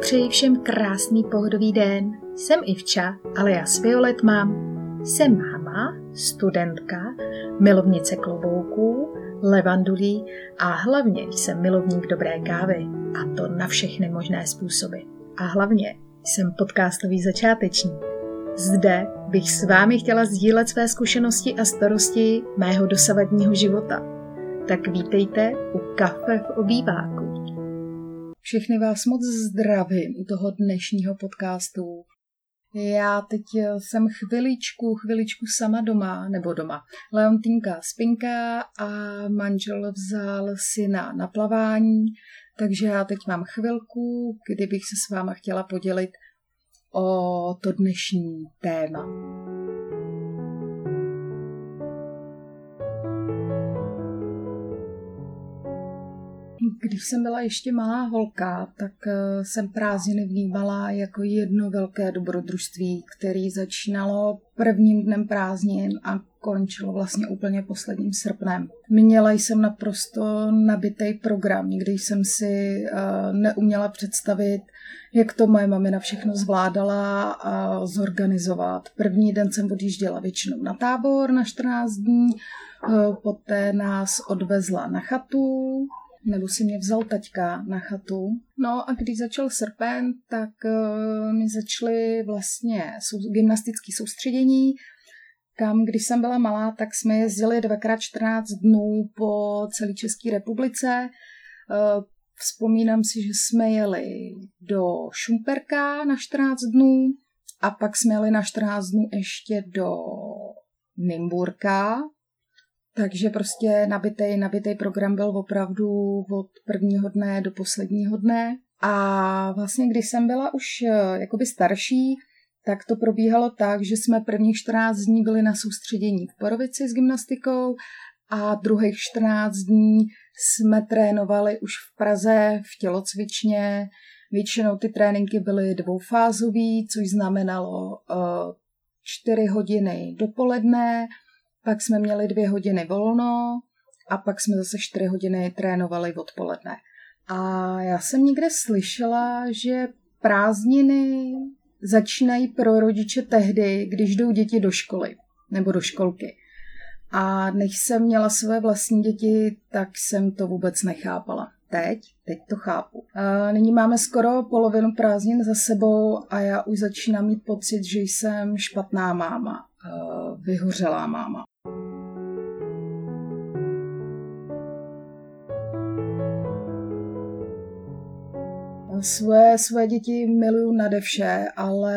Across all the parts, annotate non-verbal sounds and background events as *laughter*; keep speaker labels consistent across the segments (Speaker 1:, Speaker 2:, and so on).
Speaker 1: přeji všem krásný pohodový den. Jsem Ivča, ale já s Violet mám. Jsem máma, studentka, milovnice klobouků, levandulí a hlavně jsem milovník dobré kávy. A to na všechny možné způsoby. A hlavně jsem podcastový začátečník. Zde bych s vámi chtěla sdílet své zkušenosti a starosti mého dosavadního života. Tak vítejte u kafe v obýváku. Všechny vás moc zdravím u toho dnešního podcastu. Já teď jsem chviličku, chviličku sama doma, nebo doma. Leontínka spinka a manžel vzal syna na plavání, takže já teď mám chvilku, kdybych se s váma chtěla podělit o to dnešní téma. Když jsem byla ještě malá holka, tak eh, jsem prázdniny vnímala jako jedno velké dobrodružství, který začínalo prvním dnem prázdnin a končilo vlastně úplně posledním srpnem. Měla jsem naprosto nabitý program, nikdy jsem si uh, neuměla představit, jak to moje mamina všechno zvládala a zorganizovat. První den jsem odjížděla většinou na tábor na 14 dní, uh, poté nás odvezla na chatu, nebo si mě vzal taťka na chatu. No a když začal srpen, tak uh, mi začaly vlastně gymnastické soustředění, kam, když jsem byla malá, tak jsme jezdili dvakrát 14 dnů po celé České republice. Uh, vzpomínám si, že jsme jeli do Šumperka na 14 dnů a pak jsme jeli na 14 dnů ještě do Nymburka, takže prostě nabitý, nabitý program byl opravdu od prvního dne do posledního dne. A vlastně, když jsem byla už eh, jakoby starší, tak to probíhalo tak, že jsme prvních 14 dní byli na soustředění v Porovici s gymnastikou a druhých 14 dní jsme trénovali už v Praze v tělocvičně. Většinou ty tréninky byly dvoufázový, což znamenalo uh, 4 hodiny dopoledne, pak jsme měli dvě hodiny volno a pak jsme zase čtyři hodiny trénovali odpoledne. A já jsem někde slyšela, že prázdniny začínají pro rodiče tehdy, když jdou děti do školy nebo do školky. A než jsem měla své vlastní děti, tak jsem to vůbec nechápala. Teď, teď to chápu. A nyní máme skoro polovinu prázdnin za sebou a já už začínám mít pocit, že jsem špatná máma, vyhořelá máma. Svoje, svoje děti miluju nade vše, ale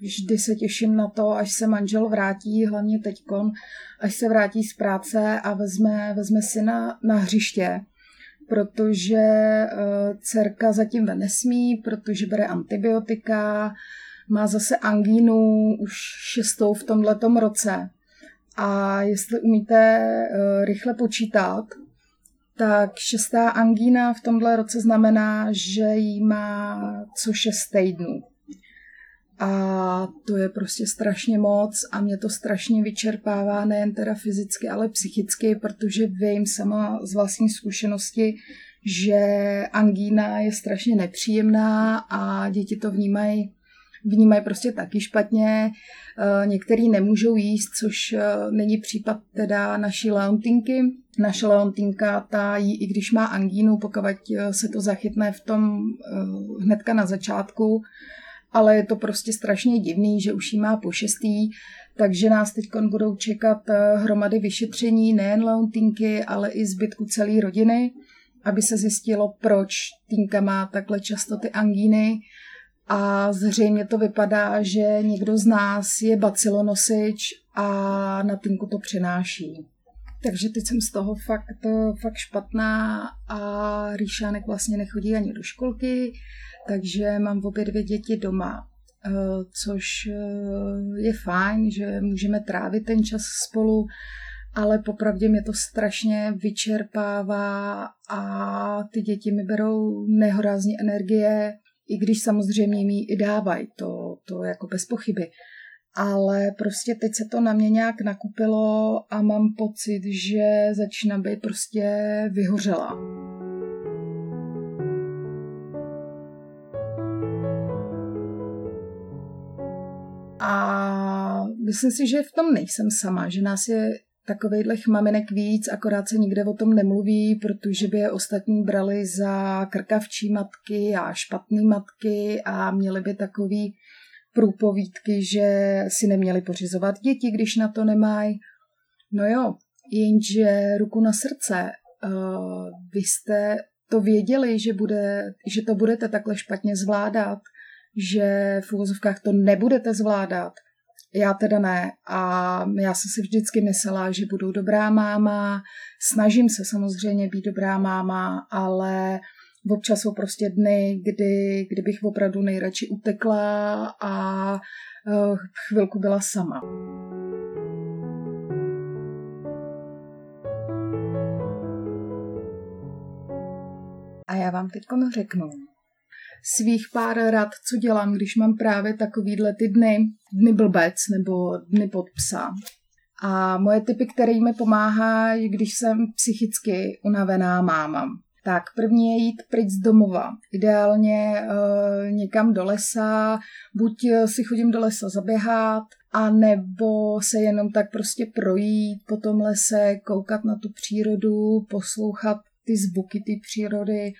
Speaker 1: vždy se těším na to, až se manžel vrátí, hlavně teďkon, až se vrátí z práce a vezme, vezme syna na hřiště, protože uh, dcerka zatím ve nesmí, protože bere antibiotika, má zase angínu už šestou v tomhletom roce. A jestli umíte uh, rychle počítat, tak šestá angína v tomhle roce znamená, že jí má co šest týdnů. A to je prostě strašně moc a mě to strašně vyčerpává, nejen teda fyzicky, ale psychicky, protože vím sama z vlastní zkušenosti, že angína je strašně nepříjemná a děti to vnímají vnímají prostě taky špatně. Eh, některý nemůžou jíst, což eh, není případ teda naší leontinky. Naše leontinka ta jí, i když má angínu, pokud eh, se to zachytne v tom hnedka na začátku, ale je to prostě strašně divný, že už jí má po šestý, takže nás teď budou čekat hromady vyšetření nejen Leontinky, ale i zbytku celé rodiny, aby se zjistilo, proč Tinka má takhle často ty angíny a zřejmě to vypadá, že někdo z nás je bacilonosič a na tinku to přináší. Takže teď jsem z toho fakt, fakt špatná a Ríšánek vlastně nechodí ani do školky, takže mám obě dvě děti doma, eh, což eh, je fajn, že můžeme trávit ten čas spolu, ale popravdě mě to strašně vyčerpává a ty děti mi berou nehorázně energie i když samozřejmě mi i dávají, to, to jako bez pochyby ale prostě teď se to na mě nějak nakupilo a mám pocit, že začínám být prostě vyhořela. A myslím si, že v tom nejsem sama, že nás je takovejhlech maminek víc, akorát se nikde o tom nemluví, protože by je ostatní brali za krkavčí matky a špatné matky a měli by takový průpovídky, že si neměli pořizovat děti, když na to nemají. No jo, jenže ruku na srdce, uh, vy jste to věděli, že, bude, že to budete takhle špatně zvládat, že v úvozovkách to nebudete zvládat. Já teda ne. A já jsem si vždycky myslela, že budu dobrá máma. Snažím se samozřejmě být dobrá máma, ale občas jsou prostě dny, kdy, kdy bych opravdu nejradši utekla a uh, chvilku byla sama. A já vám teď řeknu svých pár rad, co dělám, když mám právě takovýhle ty dny, dny blbec nebo dny pod psa. A moje typy, které mi pomáhají, když jsem psychicky unavená máma. Tak první je jít pryč z domova. Ideálně e, někam do lesa, buď si chodím do lesa zaběhat, a nebo se jenom tak prostě projít po tom lese, koukat na tu přírodu, poslouchat ty zvuky ty přírody,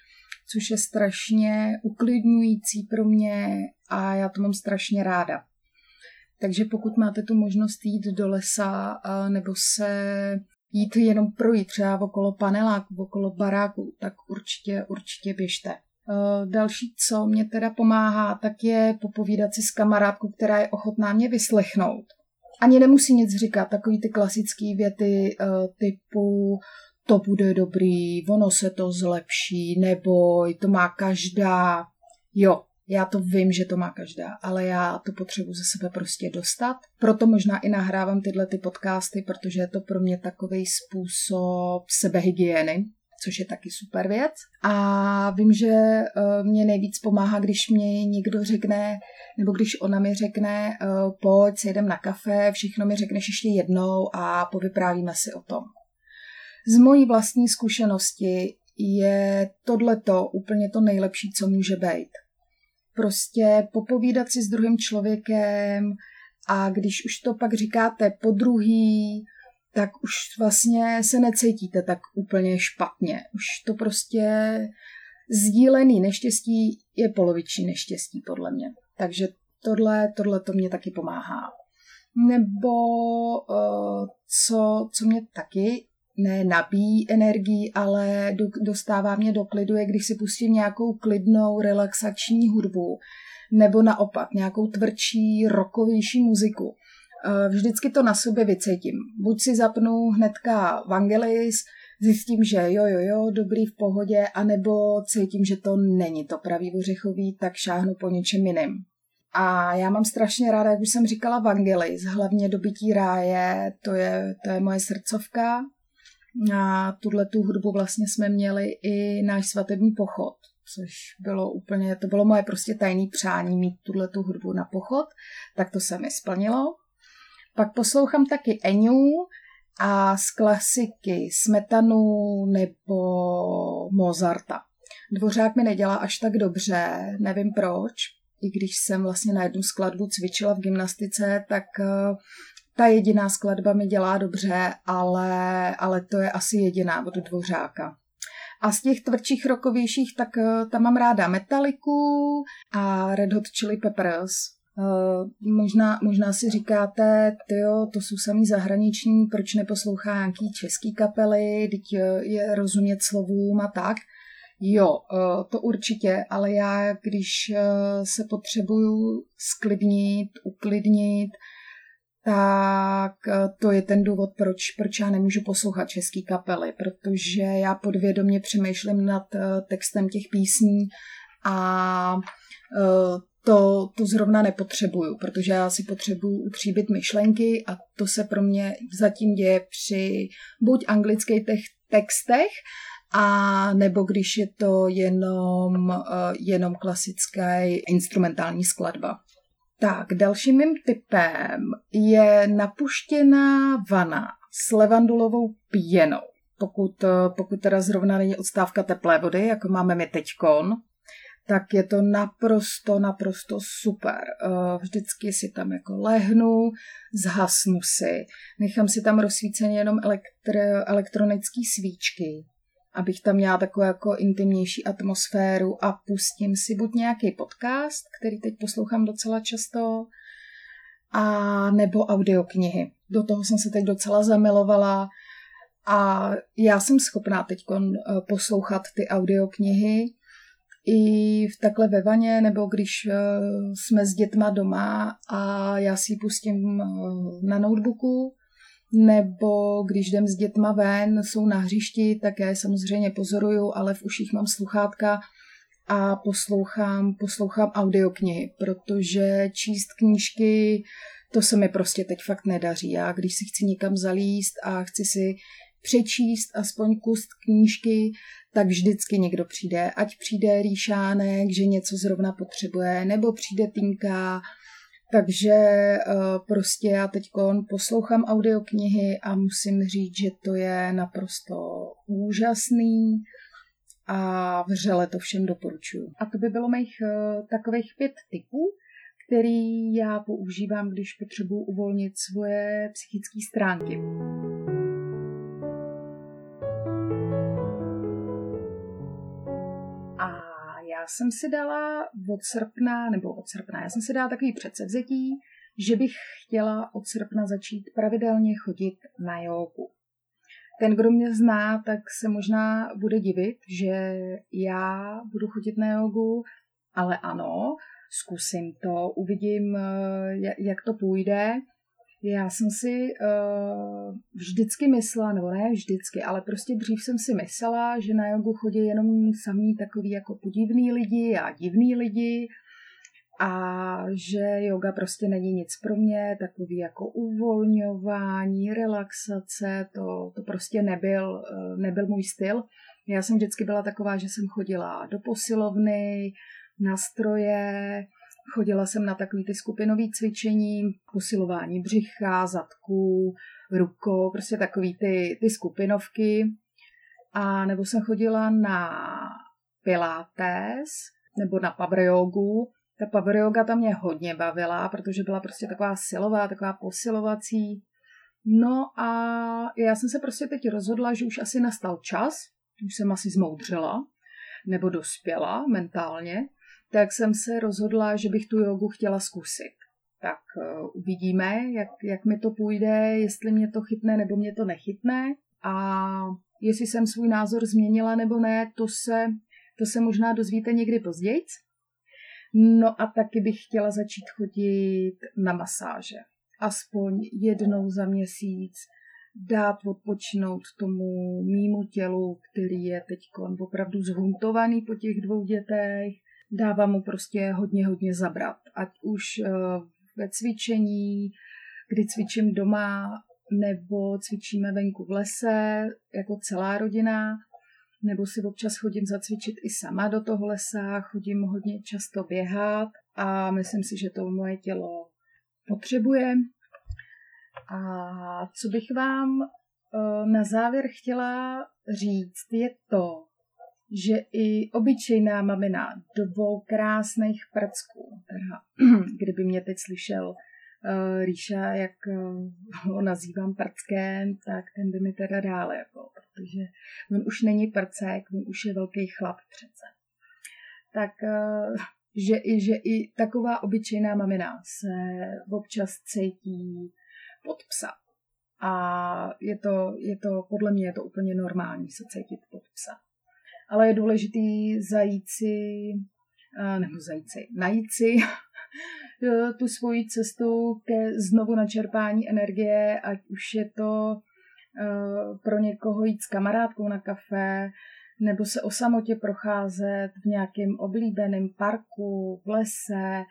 Speaker 1: což je strašně uklidňující pro mě a já to mám strašně ráda. Takže pokud máte tu možnost jít do lesa nebo se jít jenom projít třeba okolo paneláku, okolo baráku, tak určitě, určitě běžte. Další, co mě teda pomáhá, tak je popovídat si s kamarádkou, která je ochotná mě vyslechnout. Ani nemusí nic říkat, takový ty klasické věty typu to bude dobrý, ono se to zlepší, neboj, to má každá. Jo, já to vím, že to má každá, ale já to potřebuji ze sebe prostě dostat. Proto možná i nahrávám tyhle ty podcasty, protože je to pro mě takový způsob sebehygieny, což je taky super věc. A vím, že eh, mě nejvíc pomáhá, když mě někdo řekne, nebo když ona mi řekne, eh, pojď, jedem na kafe, všechno mi řekneš ještě jednou a povyprávíme si o tom. Z mojí vlastní zkušenosti je tohleto úplně to nejlepší, co může být. Prostě popovídat si s druhým člověkem a když už to pak říkáte po druhý, tak už vlastně se necítíte tak úplně špatně. Už to prostě sdílený neštěstí je poloviční neštěstí, podle mě. Takže tohle, tohle to mě taky pomáhá. Nebo uh, co, co mě taky ne nabíjí energii, ale do, dostává mě do klidu, je když si pustím nějakou klidnou, relaxační hudbu, nebo naopak nějakou tvrdší, rokovější muziku. Eh, vždycky to na sobě vycítím. Buď si zapnu hnedka Vangelis, zjistím, že jo, jo, jo, dobrý v pohodě, anebo cítím, že to není to pravý ořechový, tak šáhnu po něčem jiném. A já mám strašně ráda, jak už jsem říkala, Vangelis, hlavně dobytí ráje, to je, to je moje srdcovka, na tuhle tu hudbu vlastně jsme měli i náš svatební pochod, což bylo úplně, to bylo moje prostě tajné přání mít tuhle tu hudbu na pochod, tak to se mi splnilo. Pak poslouchám taky Eniu a z klasiky Smetanu nebo Mozarta. Dvořák mi nedělá až tak dobře, nevím proč. I když jsem vlastně na jednu skladbu cvičila v gymnastice, tak eh, ta jediná skladba mi dělá dobře, ale, ale to je asi jediná od Dvořáka. A z těch tvrdších rokovějších, tak uh, tam mám ráda Metaliku a Red Hot Chili Peppers. Uh, možná, možná si říkáte, tyjo, to jsou samý zahraniční, proč neposlouchá nějaký český kapely, teď je rozumět slovům a tak. Jo, to určitě, ale já, když se potřebuju sklidnit, uklidnit, tak eh, to je ten důvod, proč, proč já nemůžu poslouchat český kapely, protože já podvědomě přemýšlím nad eh, textem těch písní a eh, to, to zrovna nepotřebuju, protože já si potřebuju utříbit myšlenky a to se pro mě zatím děje při buď anglických textech, a nebo když je to jenom, jenom klasická instrumentální skladba. Tak, dalším mým typem je napuštěná vana s levandulovou pěnou. Pokud, pokud teda zrovna není odstávka teplé vody, jako máme my teďkon, tak je to naprosto, naprosto super. Eh, vždycky si tam jako lehnu, zhasnu si, nechám si tam rozsvíceně jenom elektr- elektronické svíčky, abych tam měla takovou jako intimnější atmosféru a pustím si buď nějaký podcast, který teď poslouchám docela často, a nebo audioknihy. Do toho jsem se teď docela zamilovala a já jsem schopná teď eh, poslouchat ty audioknihy i v takhle ve vaně, nebo když eh, jsme s dětma doma a já si ji pustím eh, na notebooku, nebo když jdem s dětma ven, jsou na hřišti, tak já je samozřejmě pozoruju, ale v uších mám sluchátka a poslouchám, poslouchám audioknihy, protože číst knížky, to se mi prostě teď fakt nedaří. Já když si chci někam zalíst a chci si přečíst aspoň kus knížky, tak vždycky někdo přijde. Ať přijde Ríšánek, že něco zrovna potřebuje, nebo přijde Tinka, takže uh, prostě já teď poslouchám audioknihy a musím říct, že to je naprosto úžasný a vřele to všem doporučuji. A to by bylo mých uh, takových pět typů, který já používám, když potřebuji uvolnit svoje psychické stránky. Jsem si dala od srpna, nebo od srpna, já jsem si dala takový předsevzetí, že bych chtěla od srpna začít pravidelně chodit na jogu. Ten, kdo mě zná, tak se možná bude divit, že já budu chodit na jogu, ale ano, zkusím to, uvidím, eh, jak to půjde. Já jsem si uh, vždycky myslela, nebo ne vždycky, ale prostě dřív jsem si myslela, že na jogu chodí jenom samý takový jako podivný lidi a divný lidi a že yoga prostě není nic pro mě, takový jako uvolňování, relaxace, to, to prostě nebyl, uh, nebyl můj styl. Já jsem vždycky byla taková, že jsem chodila do posilovny, na stroje, Chodila jsem na takový ty skupinové cvičení, posilování břicha, zadku, rukou, prostě takový ty, ty skupinovky. A nebo jsem chodila na pilates nebo na power jogu. Ta power yoga tam mě hodně bavila, protože byla prostě taková silová, taková posilovací. No a já jsem se prostě teď rozhodla, že už asi nastal čas, už jsem asi zmoudřela, nebo dospěla mentálně, tak jsem se rozhodla, že bych tu jogu chtěla zkusit. Tak uh, uvidíme, jak, jak mi to půjde, jestli mě to chytne nebo mě to nechytne. A jestli jsem svůj názor změnila nebo ne, to se, to se možná dozvíte někdy později. No a taky bych chtěla začít chodit na masáže. Aspoň jednou za měsíc dát odpočinout tomu mýmu tělu, který je teď opravdu zhuntovaný po těch dvou dětech, dávám mu prostě hodně, hodně zabrat. Ať už eh, ve cvičení, kdy cvičím doma, nebo cvičíme venku v lese, jako celá rodina, nebo si občas chodím zacvičit i sama do toho lesa, chodím hodně často běhat a myslím si, že to moje tělo potřebuje. A co bych vám eh, na závěr chtěla říct, je to, že i obyčejná mamina dvou krásných prcků, teda, *clears throat* kdyby mě teď slyšel uh, Ríša, jak uh, ho nazývám prckem, tak ten by mi teda dále, jako, protože on už není prcek, on už je velký chlap přece. Tak, uh, že, i, že i taková obyčejná mamina se občas cítí pod psa. A je to, je to, podle mě je to úplně normální se cítit pod psa ale je důležitý zajít si, nebo zajít si, najít si *laughs* tu svoji cestu ke znovu načerpání energie, ať už je to pro někoho jít s kamarádkou na kafe, nebo se o samotě procházet v nějakém oblíbeném parku, v lese,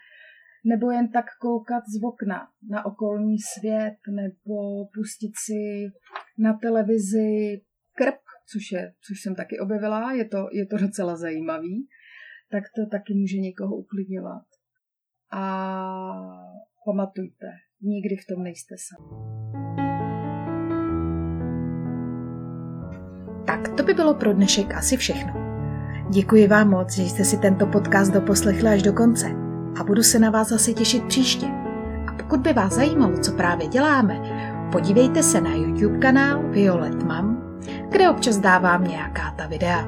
Speaker 1: nebo jen tak koukat z okna na okolní svět, nebo pustit si na televizi což, je, což jsem taky objevila, je to, je to docela zajímavý, tak to taky může někoho uklidňovat. A pamatujte, nikdy v tom nejste sami. Tak to by bylo pro dnešek asi všechno.
Speaker 2: Děkuji vám moc, že jste si tento podcast doposlechli až do konce a budu se na vás zase těšit příště. A pokud by vás zajímalo, co právě děláme, podívejte se na YouTube kanál Violet Mam, kde občas dávám nějaká ta videa.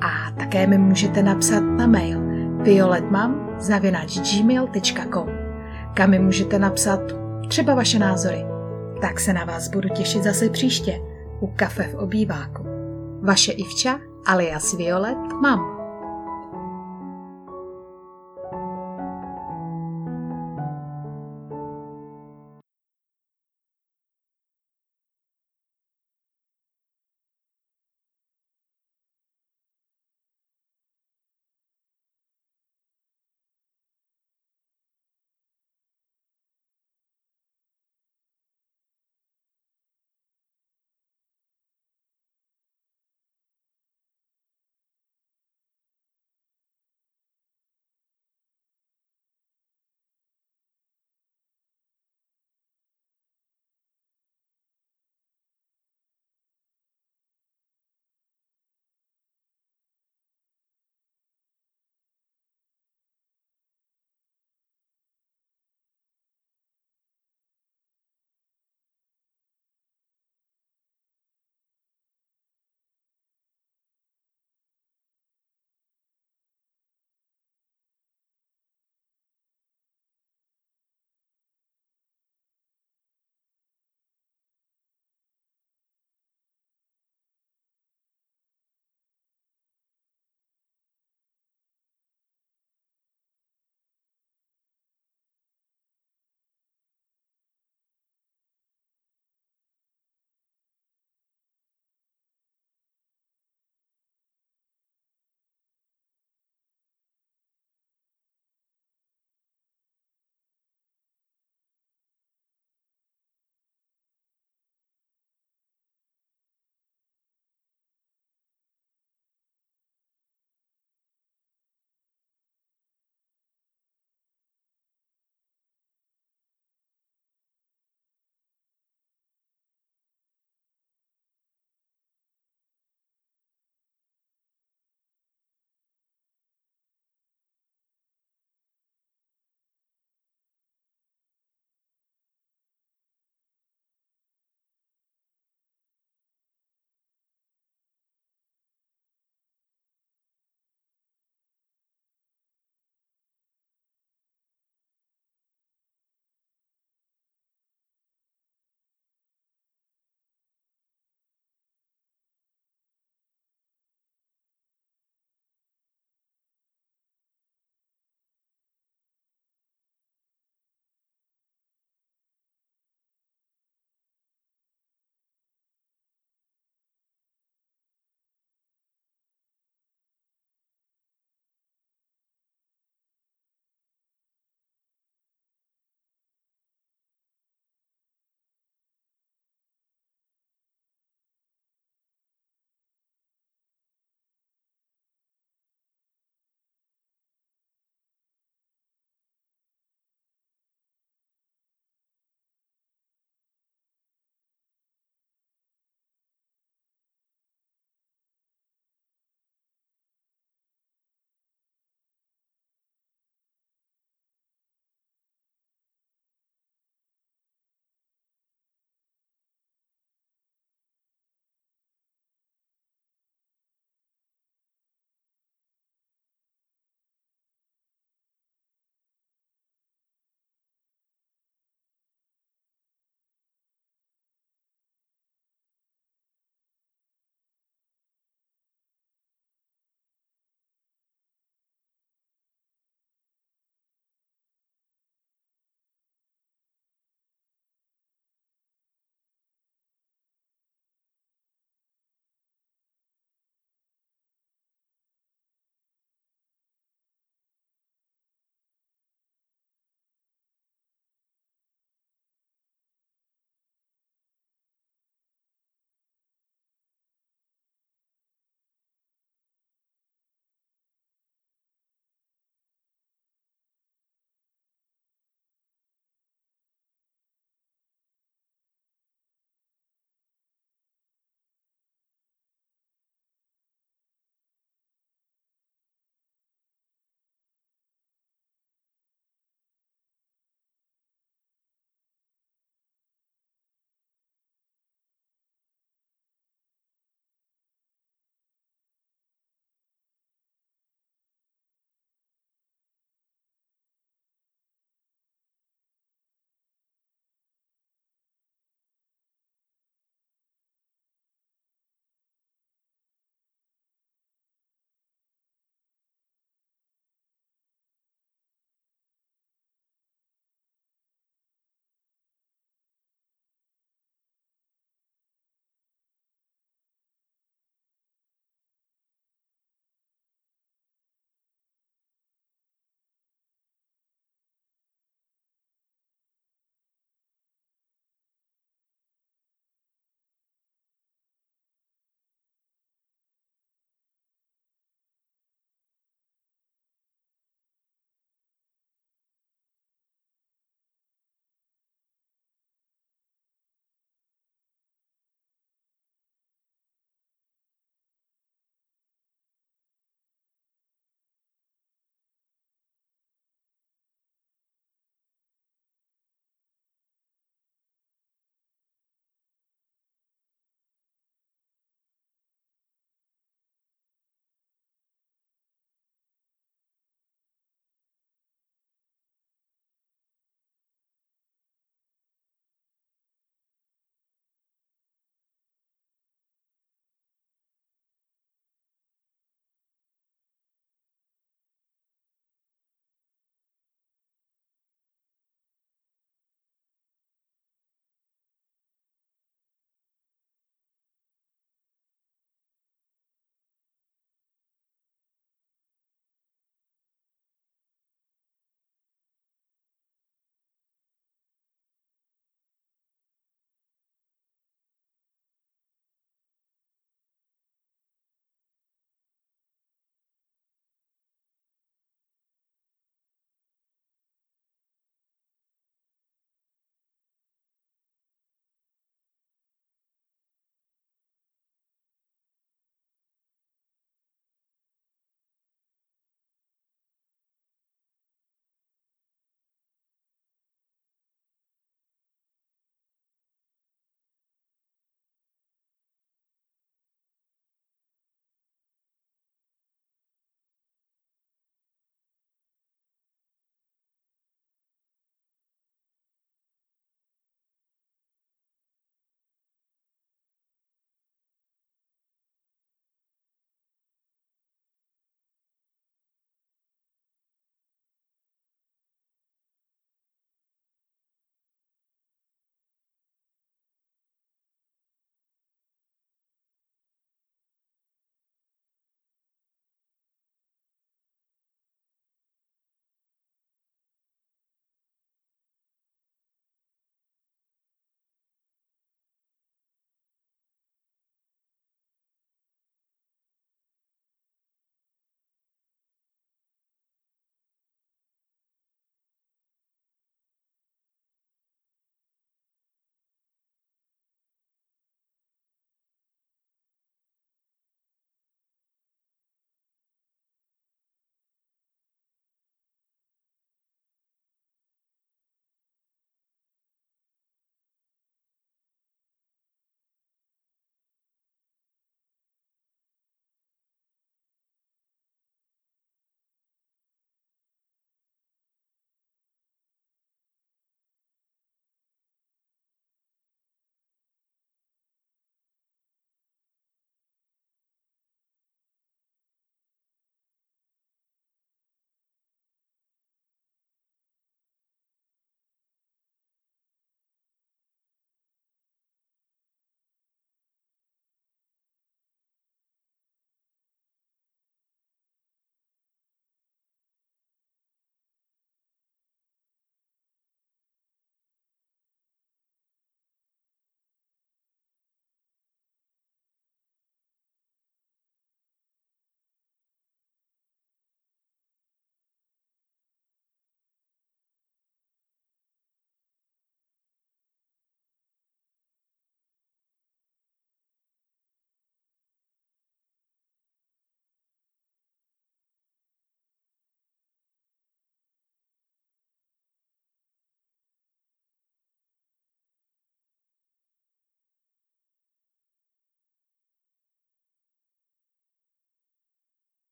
Speaker 2: A také mi můžete napsat na mail violetmam.gmail.com kam mi můžete napsat třeba vaše názory. Tak se na vás budu těšit zase příště u kafe v obýváku. Vaše Ivča alias Violet Mam.